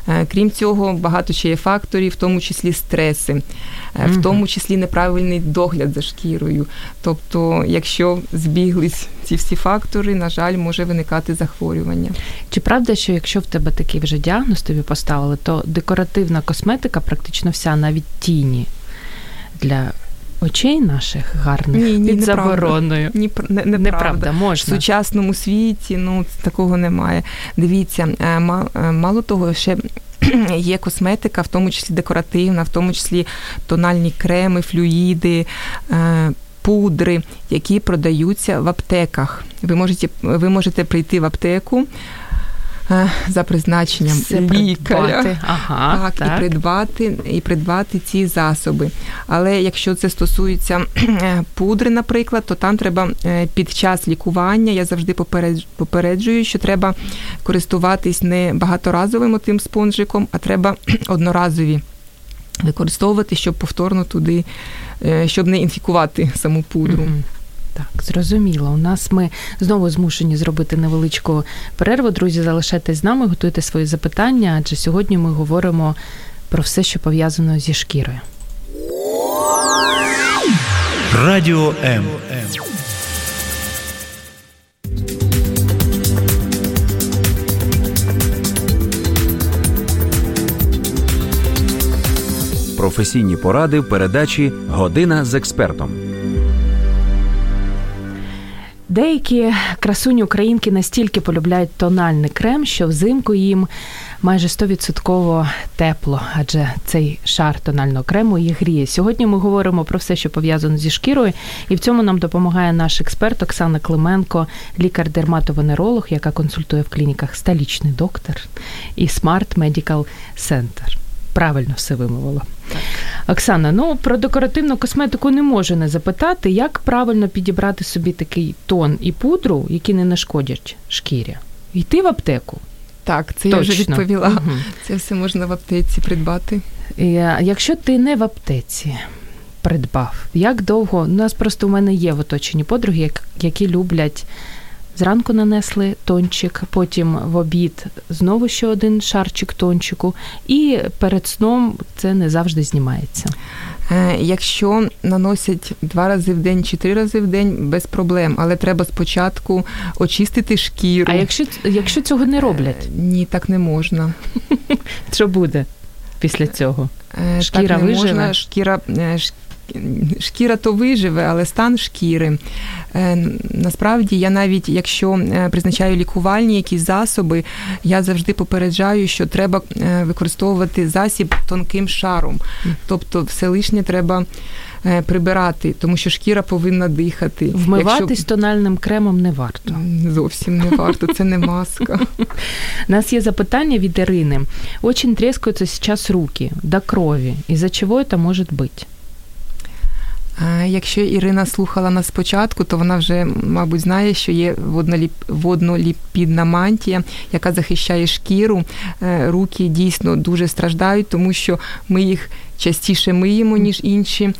Е, крім цього, багато ще є факторів, в тому числі стреси, е, в тому числі неправильний догляд за шкірою. Тобто, якщо збіглись ці всі фактори, на жаль, може виникати захворювання. Чи правда, що якщо в тебе такий вже діагноз тобі поставили, то декоративна косметика практично вся навіть тіні для очей наших гарних ні, ні, під забороною. Ні, не, не Неправда, можна. В сучасному світі ну, такого немає. Дивіться, е, е, мало того, ще. Є косметика, в тому числі декоративна, в тому числі тональні креми, флюїди, е, пудри, які продаються в аптеках. Ви можете ви можете прийти в аптеку, за призначенням Все лікаря ага, так, так. і придбати і придбати ці засоби. Але якщо це стосується пудри, наприклад, то там треба е, під час лікування. Я завжди попереджую, що треба користуватись не багаторазовим тим спонжиком, а треба одноразові. Використовувати, щоб повторно туди, е, щоб не інфікувати саму пудру. Mm-hmm. Так, зрозуміло. У нас ми знову змушені зробити невеличку перерву. Друзі, залишайтесь з нами, готуйте свої запитання, адже сьогодні ми говоримо про все, що пов'язано зі шкірою. Радіо М. Професійні поради в передачі Година з експертом. Деякі красуні українки настільки полюбляють тональний крем, що взимку їм майже 100% тепло, адже цей шар тонального крему їх гріє. Сьогодні ми говоримо про все, що пов'язано зі шкірою, і в цьому нам допомагає наш експерт Оксана Клименко, лікар-дерматовенеролог, яка консультує в клініках столічний доктор і Smart Medical Center правильно все вимовила. Так. Оксана, ну про декоративну косметику не можу не запитати, як правильно підібрати собі такий тон і пудру, які не нашкодять шкірі. Йти в аптеку. Так, це Точно. я вже відповіла. Угу. Це все можна в аптеці придбати. Якщо ти не в аптеці придбав, як довго? У нас просто у мене є в оточенні подруги, які люблять Зранку нанесли тончик, потім в обід знову ще один шарчик тончику, і перед сном це не завжди знімається. Е, якщо наносять два рази в день чи три рази в день, без проблем, але треба спочатку очистити шкіру. А якщо якщо цього не роблять? Е, ні, так не можна. Що буде після цього? Е, шкіра так не виживе? Можна. Шкіра шкіра то виживе, але стан шкіри. Е, насправді, я навіть якщо е, призначаю лікувальні якісь засоби, я завжди попереджаю, що треба е, використовувати засіб тонким шаром. Тобто, все лишнє треба. Прибирати, тому що шкіра повинна дихати. Вмиватись Якщо... тональним кремом не варто. Зовсім не варто, це не маска. У нас є запитання від Ірини. Очень трескаются сейчас руки до крови. Из-за чего это может быть? Якщо Ірина слухала нас спочатку, то вона вже, мабуть, знає, що є водноліп... водноліпідна мантія, яка захищає шкіру. Е, руки дійсно дуже страждають, тому що ми їх частіше миємо, ніж інші.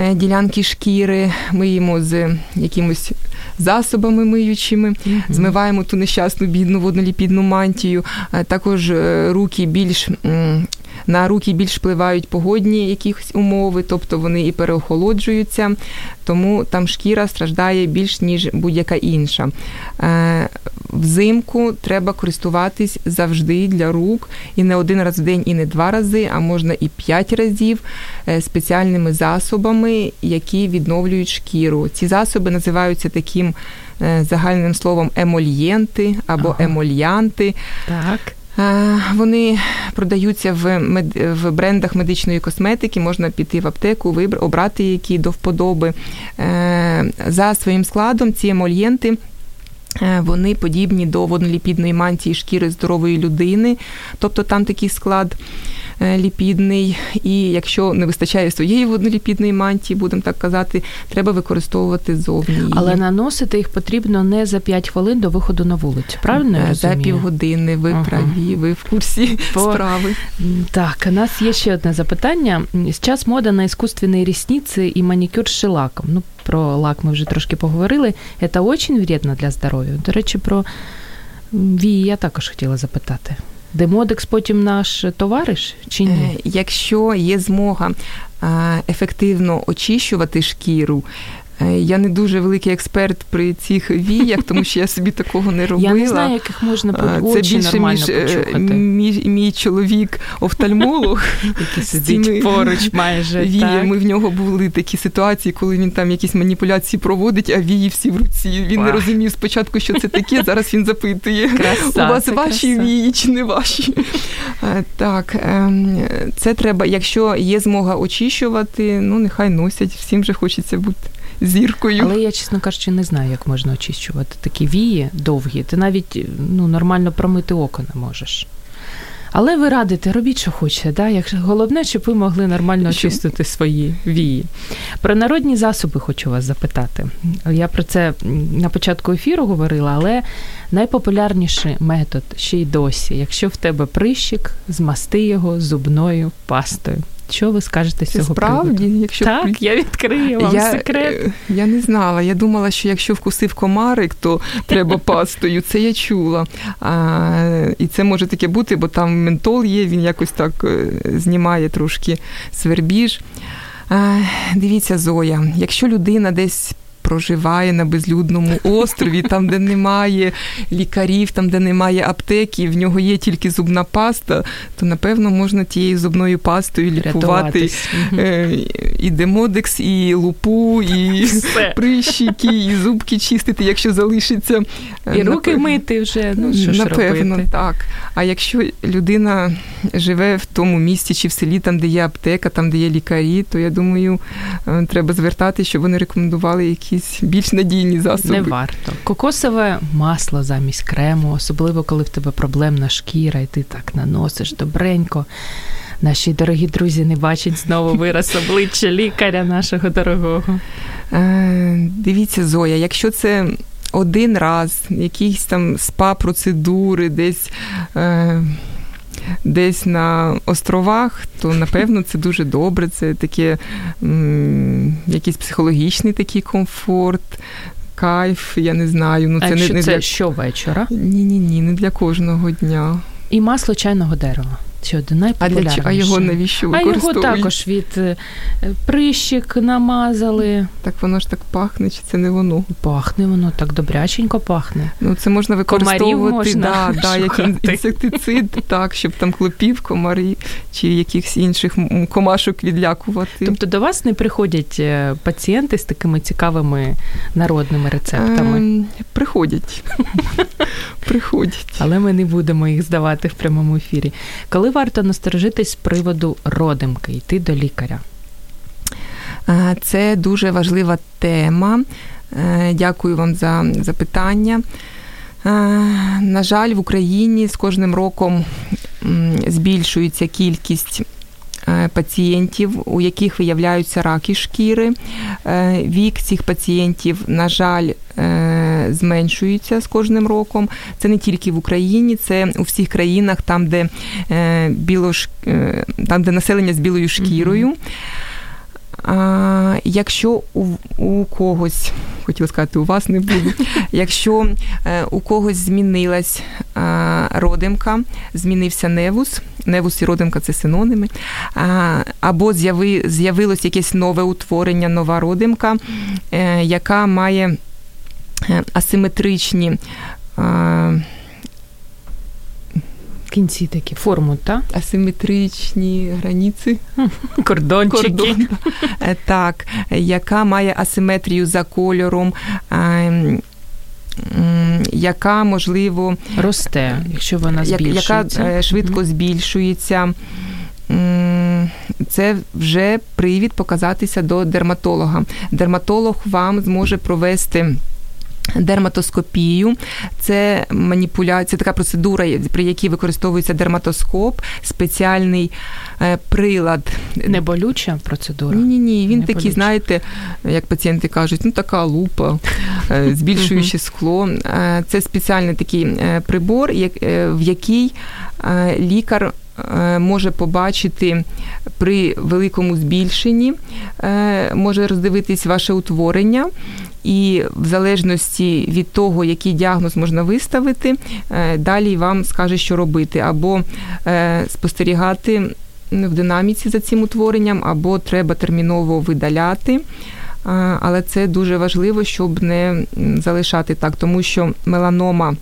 Е, ділянки шкіри, миємо з якимось засобами миючими, mm-hmm. змиваємо ту нещасну бідну водноліпідну мантію. Е, також руки більш на руки більш впливають погодні якісь умови, тобто вони і переохолоджуються, тому там шкіра страждає більш ніж будь-яка інша. Е, взимку треба користуватись завжди для рук і не один раз в день, і не два рази, а можна і п'ять разів е, спеціальними засобами, які відновлюють шкіру. Ці засоби називаються таким. Е, загальним словом емольєнти або ага. емольянти. Так. Е, вони продаються в мед... в брендах медичної косметики, можна піти в аптеку, вибр... обрати які до вподоби. Е, за своїм складом ці емольєнти. Е, вони подібні до водноліпідної мантії шкіри здорової людини, тобто там такий склад. Е, ліпідний, і якщо не вистачає своєї водноліпідної мантії, будемо так казати, треба використовувати зовні. Але наносити їх потрібно не за 5 хвилин до виходу на вулицю. Правильно я е. За півгодини. Ви ага. праві, ви в курсі По... справи. Так, у нас є ще одне запитання. Зараз мода на іскусственні рісниці і манікюр з шелаком. Ну, про лак ми вже трошки поговорили. Це дуже вредно для здоров'я. До речі, про вії я також хотіла запитати. Демодекс потім наш товариш чи ні? Е, якщо є змога ефективно очищувати шкіру, Е, я не дуже великий експерт при цих віях, тому що я собі такого не робила. Я не знаю, яких можна по Це більше між, почухати. Мій, мій чоловік офтальмолог, який сидить поруч майже. Віями в нього були такі ситуації, коли він там якісь маніпуляції проводить, а вії всі в руці. Він не розумів спочатку, що це таке. Зараз він запитує. Краса, У вас ваші краса. вії чи не ваші? Е, так, ем, це треба, якщо є змога очищувати, ну нехай носять, всім же хочеться бути зіркою. Але я, чесно кажучи, не знаю, як можна очищувати такі вії довгі. Ти навіть ну, нормально промити око не можеш. Але ви радите, робіть, що хочете. Да? Як головне, щоб ви могли нормально очистити свої вії. Про народні засоби хочу вас запитати. Я про це на початку ефіру говорила, але найпопулярніший метод ще й досі. Якщо в тебе прищик, змасти його зубною пастою. Що ви скажете з цього Справді, приводу? якщо так, я відкрию вам я, секрет. Е, я не знала. Я думала, що якщо вкусив комарик, то треба пастою. Це я чула. А, І це може таке бути, бо там ментол є, він якось так е, знімає трошки свербіж. А, Дивіться, Зоя, якщо людина десь проживає на безлюдному острові, там, де немає лікарів, там, де немає аптеки, в нього є тільки зубна паста, то напевно можна тією зубною пастою лікувати е, і демодекс, і лупу, і Все. прищики, і зубки чистити, якщо залишиться. Е, і руки мити вже. Ну, що ж Напевно, робити? так. А якщо людина живе в тому місті чи в селі, там, де є аптека, там, де є лікарі, то я думаю, е, треба звертати, щоб вони рекомендували якісь якісь більш надійні засоби. Не варто. Кокосове масло замість крему, особливо коли в тебе проблемна шкіра, і ти так наносиш добренько. Наші дорогі друзі не бачать знову вираз обличчя лікаря нашого дорогого. Е, Дивіться, Зоя, якщо це один раз, якісь там спа-процедури, десь. Е, десь на островах, то напевно це дуже добре. Це таке м, якийсь психологічний такий комфорт. Кайф, я не знаю. Ну, це а не, не це для... щовечора? Ні, ні, ні, не для кожного дня. І масло чайного дерева. Чи один найпопулярніший. А, для, а його навіщо використовують? А його також від е, прищик намазали. Так воно ж так пахне, чи це не воно? Пахне воно, так добряченько пахне. Ну, це можна використовувати можна да, да, як інсектицид, так, щоб там клопів, комарі чи якихось інших комашок відлякувати. Тобто до вас не приходять е, пацієнти з такими цікавими народними рецептами? Ем, приходять. Приходять. Але ми не будемо їх здавати в прямому ефірі. Коли варто насторожитись з приводу родимки, йти до лікаря? Це дуже важлива тема. Е, дякую вам за запитання. Е, на жаль, в Україні з кожним роком збільшується кількість пацієнтів, у яких виявляються раки шкіри. Е, вік цих пацієнтів, на жаль, зменшується з кожним роком. Це не тільки в Україні, це у всіх країнах, там, де білош... там, де населення з білою шкірою. Mm-hmm. А, Якщо у у когось, хотіла сказати, у вас не буде, якщо е, у когось змінилась е, родимка, змінився невус, невус і родимка це синоними, а, або з'яви, з'явилось якесь нове утворення, нова родимка, е, яка має е, асиметричні. Е, кінці такі форму, так? Асиметричні границі. Кордончики. Кордон. Е, так, яка має асиметрію за кольором. Яка можливо росте, якщо вона збільшується. яка е, швидко збільшується, це вже привід показатися до дерматолога. Дерматолог вам зможе провести Дерматоскопію це маніпуляція, така процедура, при якій використовується дерматоскоп, спеціальний е, прилад. Не болюча процедура? Ні, ні. Він Не такий, знаєте, як пацієнти кажуть, ну така лупа, е, збільшуючи скло. Е, це спеціальний такий прибор, в який лікар. Може побачити при великому збільшенні, може роздивитись ваше утворення і в залежності від того, який діагноз можна виставити, е, далі вам скаже, що робити, або е, спостерігати в динаміці за цим утворенням, або треба терміново видаляти. Але це дуже важливо, щоб не залишати так, тому що меланома.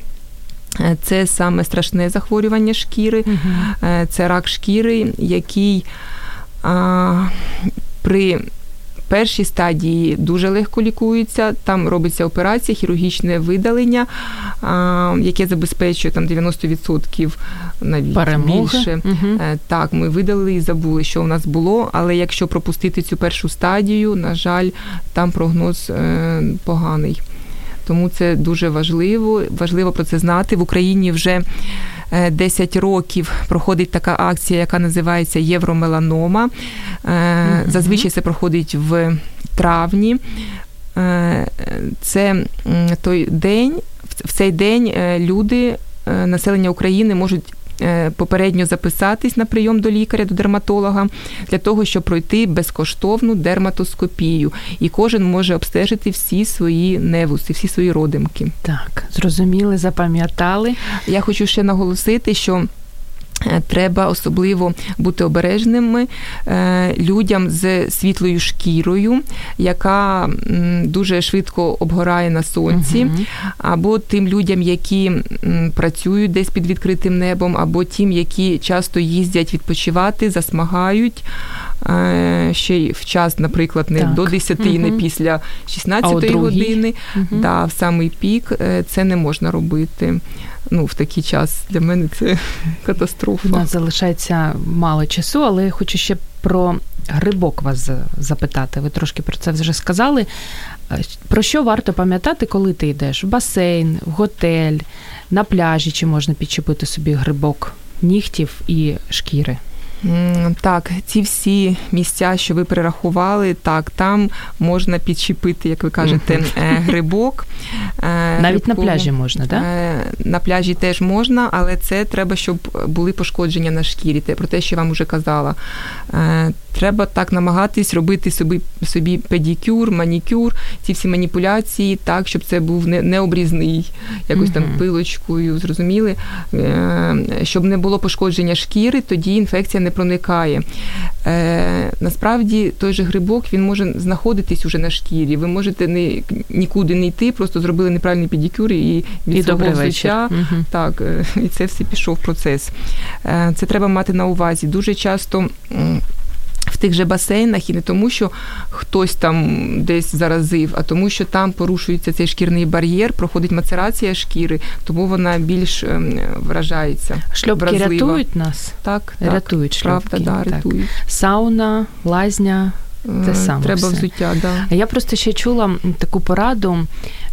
Е, це саме страшне захворювання шкіри, uh це рак шкіри, який а, при першій стадії дуже легко лікуються. Там робиться операція, хірургічне видалення, яке забезпечує там 90% навіть Перемоги. більше. Угу. Так, ми видалили і забули, що у нас було. Але якщо пропустити цю першу стадію, на жаль, там прогноз е, поганий. Тому це дуже важливо. Важливо про це знати. В Україні вже 10 е, років проходить така акція, яка називається Євромеланома. Е, зазвичай це проходить в травні. Е, це той день, в цей день люди, населення України можуть попередньо записатись на прийом до лікаря, до дерматолога, для того, щоб пройти безкоштовну дерматоскопію. І кожен може обстежити всі свої невуси, всі свої родимки. Так, зрозуміли, запам'ятали. Я хочу ще наголосити, що. Е, треба особливо бути обережними е, людям з світлою шкірою, яка дуже швидко обгорає на сонці, або тим людям, які працюють десь під відкритим небом, або тим, які часто їздять відпочивати, засмагають. Е, ще й в час, наприклад, не так. до 10 uh не після 16 години, uh да, в самий пік це не можна робити ну, в такий час для мене це катастрофа. У нас залишається мало часу, але я хочу ще про грибок вас запитати. Ви трошки про це вже сказали. Е, про що варто пам'ятати, коли ти йдеш в басейн, в готель, на пляжі, чи можна підчепити собі грибок нігтів і шкіри? Так, ці всі місця, що ви перерахували, так, там можна підчепити, як ви кажете, е, грибок. Е, Навіть Грибково. на пляжі можна, так? Е, на пляжі теж можна, але це треба, щоб були пошкодження на шкірі. Те про те, що я вам вже казала. Треба так намагатись робити собі собі педикюр, манікюр, ці всі маніпуляції, так, щоб це був не, не обрізний, якось там пилочкою, зрозуміли, щоб не було пошкодження шкіри, тоді інфекція не проникає. Е, Насправді той же грибок він може знаходитись уже на шкірі. Ви можете не, нікуди не йти, просто зробили неправильний педикюр і від і свого угу. так, е, і це все пішов процес. Е, Це треба мати на увазі. Дуже часто в тих же басейнах і не тому, що хтось там десь заразив, а тому, що там порушується цей шкірний бар'єр, проходить мацерація шкіри, тому вона більш ем, вражається. Шльопки вразлива. рятують нас? Так, так рятують шльопки. Правда, да, так. рятують. Сауна, лазня. Те саме Треба все. взуття, да. А я просто ще чула таку пораду,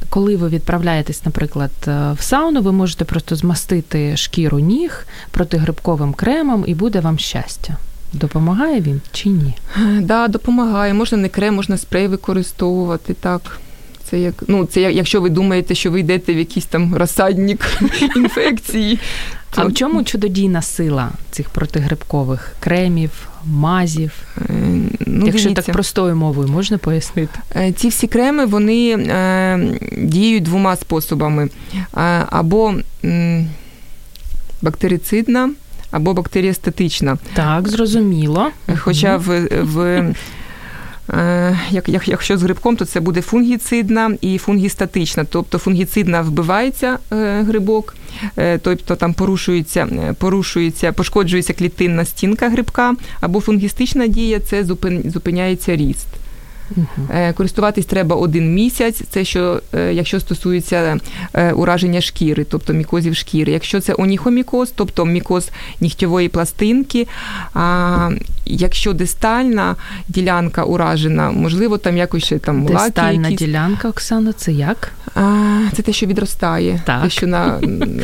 коли ви відправляєтесь, наприклад, е, в сауну, ви можете просто змастити шкіру ніг протигрибковим кремом, і буде вам щастя. Допомагає він чи ні? Е, Да, допомагає. Можна не крем, можна спрей використовувати. Так. Це як ну це як якщо ви думаєте, що ви йдете в якийсь там розсадник інфекції. А в чому чудодійна сила цих протигрибкових кремів, мазів? Е, ну, Якщо дивіться. так простою мовою можна пояснити? Е, Ці всі креми вони е, діють двома способами: Е, або бактерицидна, або бактеріостатична. Так, зрозуміло. Хоча в, в е, як, як, якщо з грибком, то це буде фунгіцидна і фунгістатична. Тобто фунгіцидна вбивається е, грибок, е, тобто там порушується, е, порушується, пошкоджується клітинна стінка грибка, або фунгістична дія це зупин, зупиняється ріст. Е, Користуватись треба один місяць. Це що, е, якщо стосується е, ураження шкіри, тобто мікозів шкіри. Якщо це оніхомікоз, тобто мікоз нігтєвої пластинки. Якщо дистальна ділянка уражена, можливо, там якось ще там лаки Дистальна якісь. ділянка, Оксана, це як? А, це те, що відростає, Так. те, що на,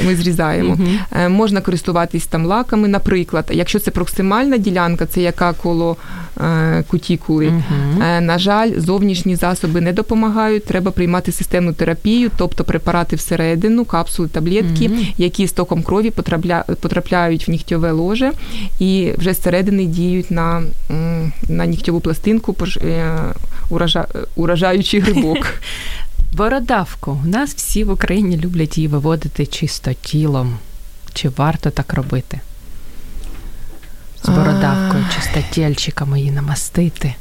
ми зрізаємо. Е, Можна користуватись там лаками, наприклад. Якщо це проксимальна ділянка, це яка коло е, кутікули. Е, На жаль, зовнішні засоби не допомагають. Треба приймати системну терапію, тобто препарати всередину, капсули, таблетки, які з током крові потрапля... потрапляють в нігтьове ложе і вже зсередини діють на, м, на нігтєву пластинку, е, уража... уражаючи грибок. Бородавку. У нас всі в Україні люблять її виводити чисто тілом. Чи варто так робити? З бородавкою, бородавкою, чистотільчиками її намастити.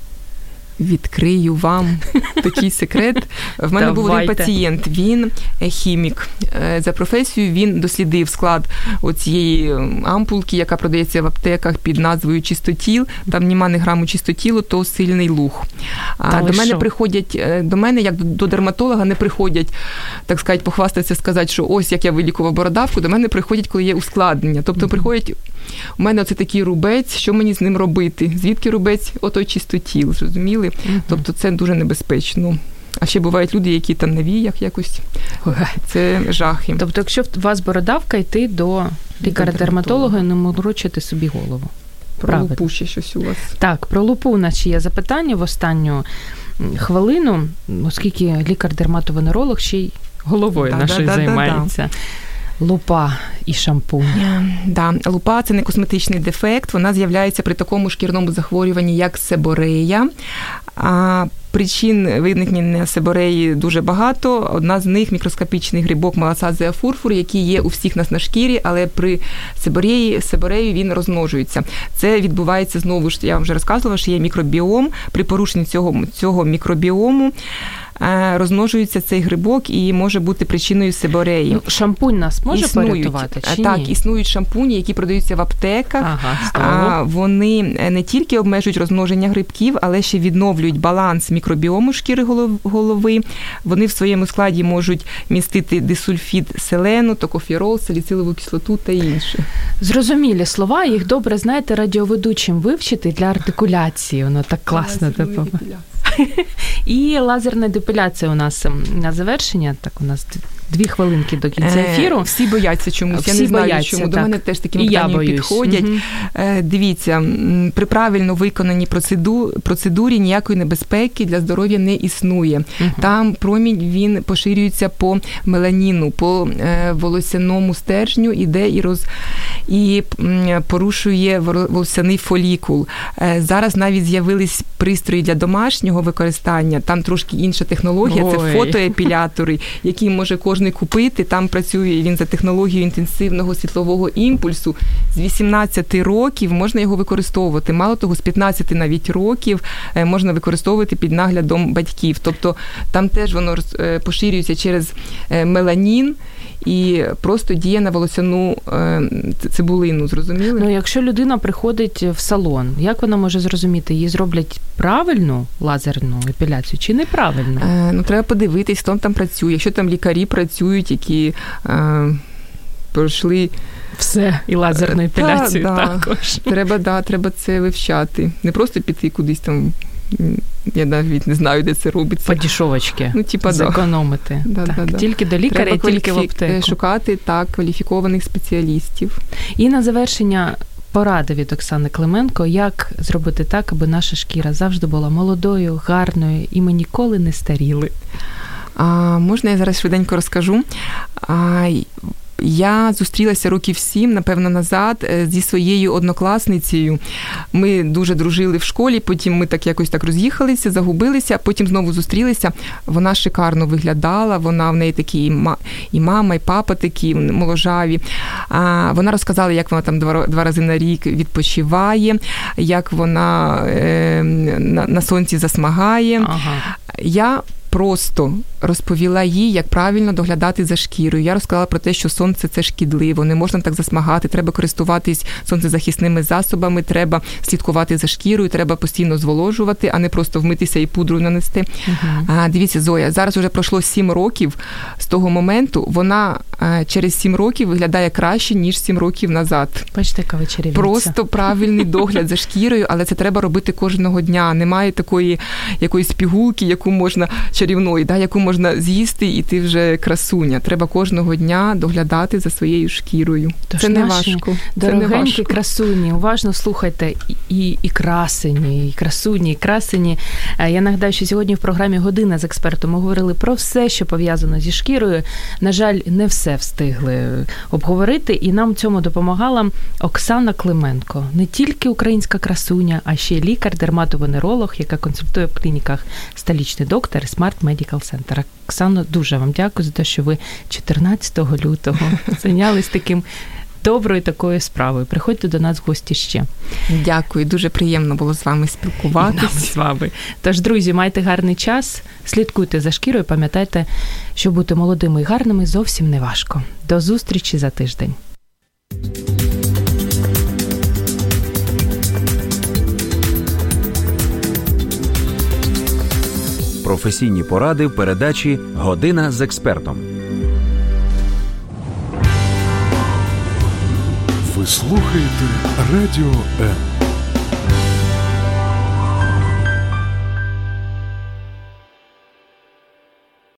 Відкрию вам такий секрет. В мене був один пацієнт. Він е, хімік. Е, За професією він дослідив склад оцієї ампулки, яка продається в аптеках під назвою чистотіл. Там нема не граму чистотілу, то сильний луг. А до мене що? приходять е, до мене, як до- до дерматолога, не приходять, так сказати, похвастатися, сказати, що ось як я вилікував бородавку. До мене приходять, коли є ускладнення. Тобто приходять. У мене оце такий рубець, що мені з ним робити? Звідки рубець? Отой чистотіл, зрозуміли? Тобто це дуже небезпечно. А ще бувають люди, які там на віях якось. Це жахи. Тобто, якщо в вас бородавка, йти до лікаря-дерматолога і не морочити собі голову. Про правильно. лупу ще щось у вас. Так, про лупу у нас ще є запитання в останню хвилину, оскільки лікар-дерматовенеролог ще й головою Да, нашою да, да, да, займається. Лупа і шампунь. Е, Да, лупа це не косметичний дефект. Вона з'являється при такому шкірному захворюванні, як себорея. Причин виникнення себореї дуже багато. Одна з них мікроскопічний грибок маласазія фурфур, який є у всіх нас на шкірі, але при себореї, себореї він розмножується. Це відбувається знову ж. Я вам вже розказувала, що є мікробіом. При порушенні цього, цього мікробіому е, розмножується цей грибок і може бути причиною себореї. Ну, шампунь нас може Існують. порятувати? Чи Е, так, ні? існують шампуні, які продаються в аптеках. Ага, А, вони е, не тільки обмежують розмноження грибків, але ще відновлюють баланс мікробіому шкіри голови. Вони в своєму складі можуть містити дисульфід селену, токофірол, саліцилову кислоту та інше. Зрозумілі слова, їх добре, знаєте, радіоведучим вивчити для артикуляції. Воно так класно. І лазерна депіляція у нас ем, на завершення. Так, у нас дві хвилинки до кінця Е, ефіру. Всі бояться чомусь. Всі Я не знаю, бояться, чому. До мене теж такими І я питаннями боюсь. підходять. Е, Дивіться, при правильно виконаній процеду- процедурі ніякої небезпеки для здоров'я не існує. Мгм. Там промінь він поширюється по меланіну, по е, волосяному стержню, іде і роз і порушує волосяний фолікул. Зараз навіть з'явились пристрої для домашнього використання. Там трошки інша технологія. Це фотоепілятори, які може кожен купити. Там працює він за технологією інтенсивного світлового імпульсу. З 18 років можна його використовувати. Мало того, з 15 навіть років е, можна використовувати під наглядом батьків. Тобто там теж воно е, поширюється через е, меланін. І просто діє на волосяну цибулину, зрозуміли? Ну, якщо людина приходить в салон, як вона може зрозуміти, їй зроблять правильну лазерну епіляцію чи неправильно? Е, ну, треба подивитись, хто там працює. Якщо там лікарі працюють, які е, пройшли, Все, і лазерну Е, епіляцію та, да. також. треба, да, треба це вивчати. Не просто піти кудись там. Я навіть не знаю, де це робиться. Подішовочки. Ну, типа. Зекономити. Да, так, да, да. Тільки до лікаря, Треба тільки в аптеку. шукати так кваліфікованих спеціалістів. І на завершення поради від Оксани Клименко, як зробити так, аби наша шкіра завжди була молодою, гарною і ми ніколи не старіли. А, Можна я зараз швиденько розкажу? А, я зустрілася років сім, напевно, назад е, зі своєю однокласницею. Ми дуже дружили в школі, потім ми так якось так роз'їхалися, загубилися, потім знову зустрілися. Вона шикарно виглядала, вона в неї такі і мама, і папа такі моложаві. А, Вона розказала, як вона там два, два рази на рік відпочиває, як вона е, на, на сонці засмагає. Ага. Я просто розповіла їй, як правильно доглядати за шкірою. Я розказала про те, що сонце це шкідливо, не можна так засмагати, треба користуватись сонцезахисними засобами, треба слідкувати за шкірою, треба постійно зволожувати, а не просто вмитися і пудру нанести. Uh-huh. А, Дивіться, Зоя, зараз вже пройшло сім років з того моменту. Вона а, через сім років виглядає краще, ніж сім років назад. Бачите, яка вечерівниця. Просто правильний догляд за шкірою, але це треба робити кожного дня. Немає такої якоїсь пігулки, яку можна чарівної, да, яку можна з'їсти, і ти вже красуня. Треба кожного дня доглядати за своєю шкірою. Тож це не важко. Дорогенькі це не важко. красуні, уважно слухайте і, і красені, і красуні, і красені. Е, я нагадаю, що сьогодні в програмі Година з експертом ми говорили про все, що пов'язано зі шкірою. На жаль, не все встигли обговорити, і нам цьому допомагала Оксана Клименко, не тільки українська красуня, а ще лікар-дерматовенеролог, яка консультує в клініках столічний доктор Smart Medical Center. Оксано, дуже вам дякую за те, що ви 14 лютого зайнялись таким. Доброю такою справою. Приходьте до нас в гості ще. Дякую, дуже приємно було з вами спілкуватися з вами. Тож, друзі, майте гарний час, слідкуйте за шкірою, пам'ятайте, що бути молодими і гарними зовсім не важко. До зустрічі за тиждень. Професійні поради в передачі Година з експертом. Ви слухаєте Радіо М.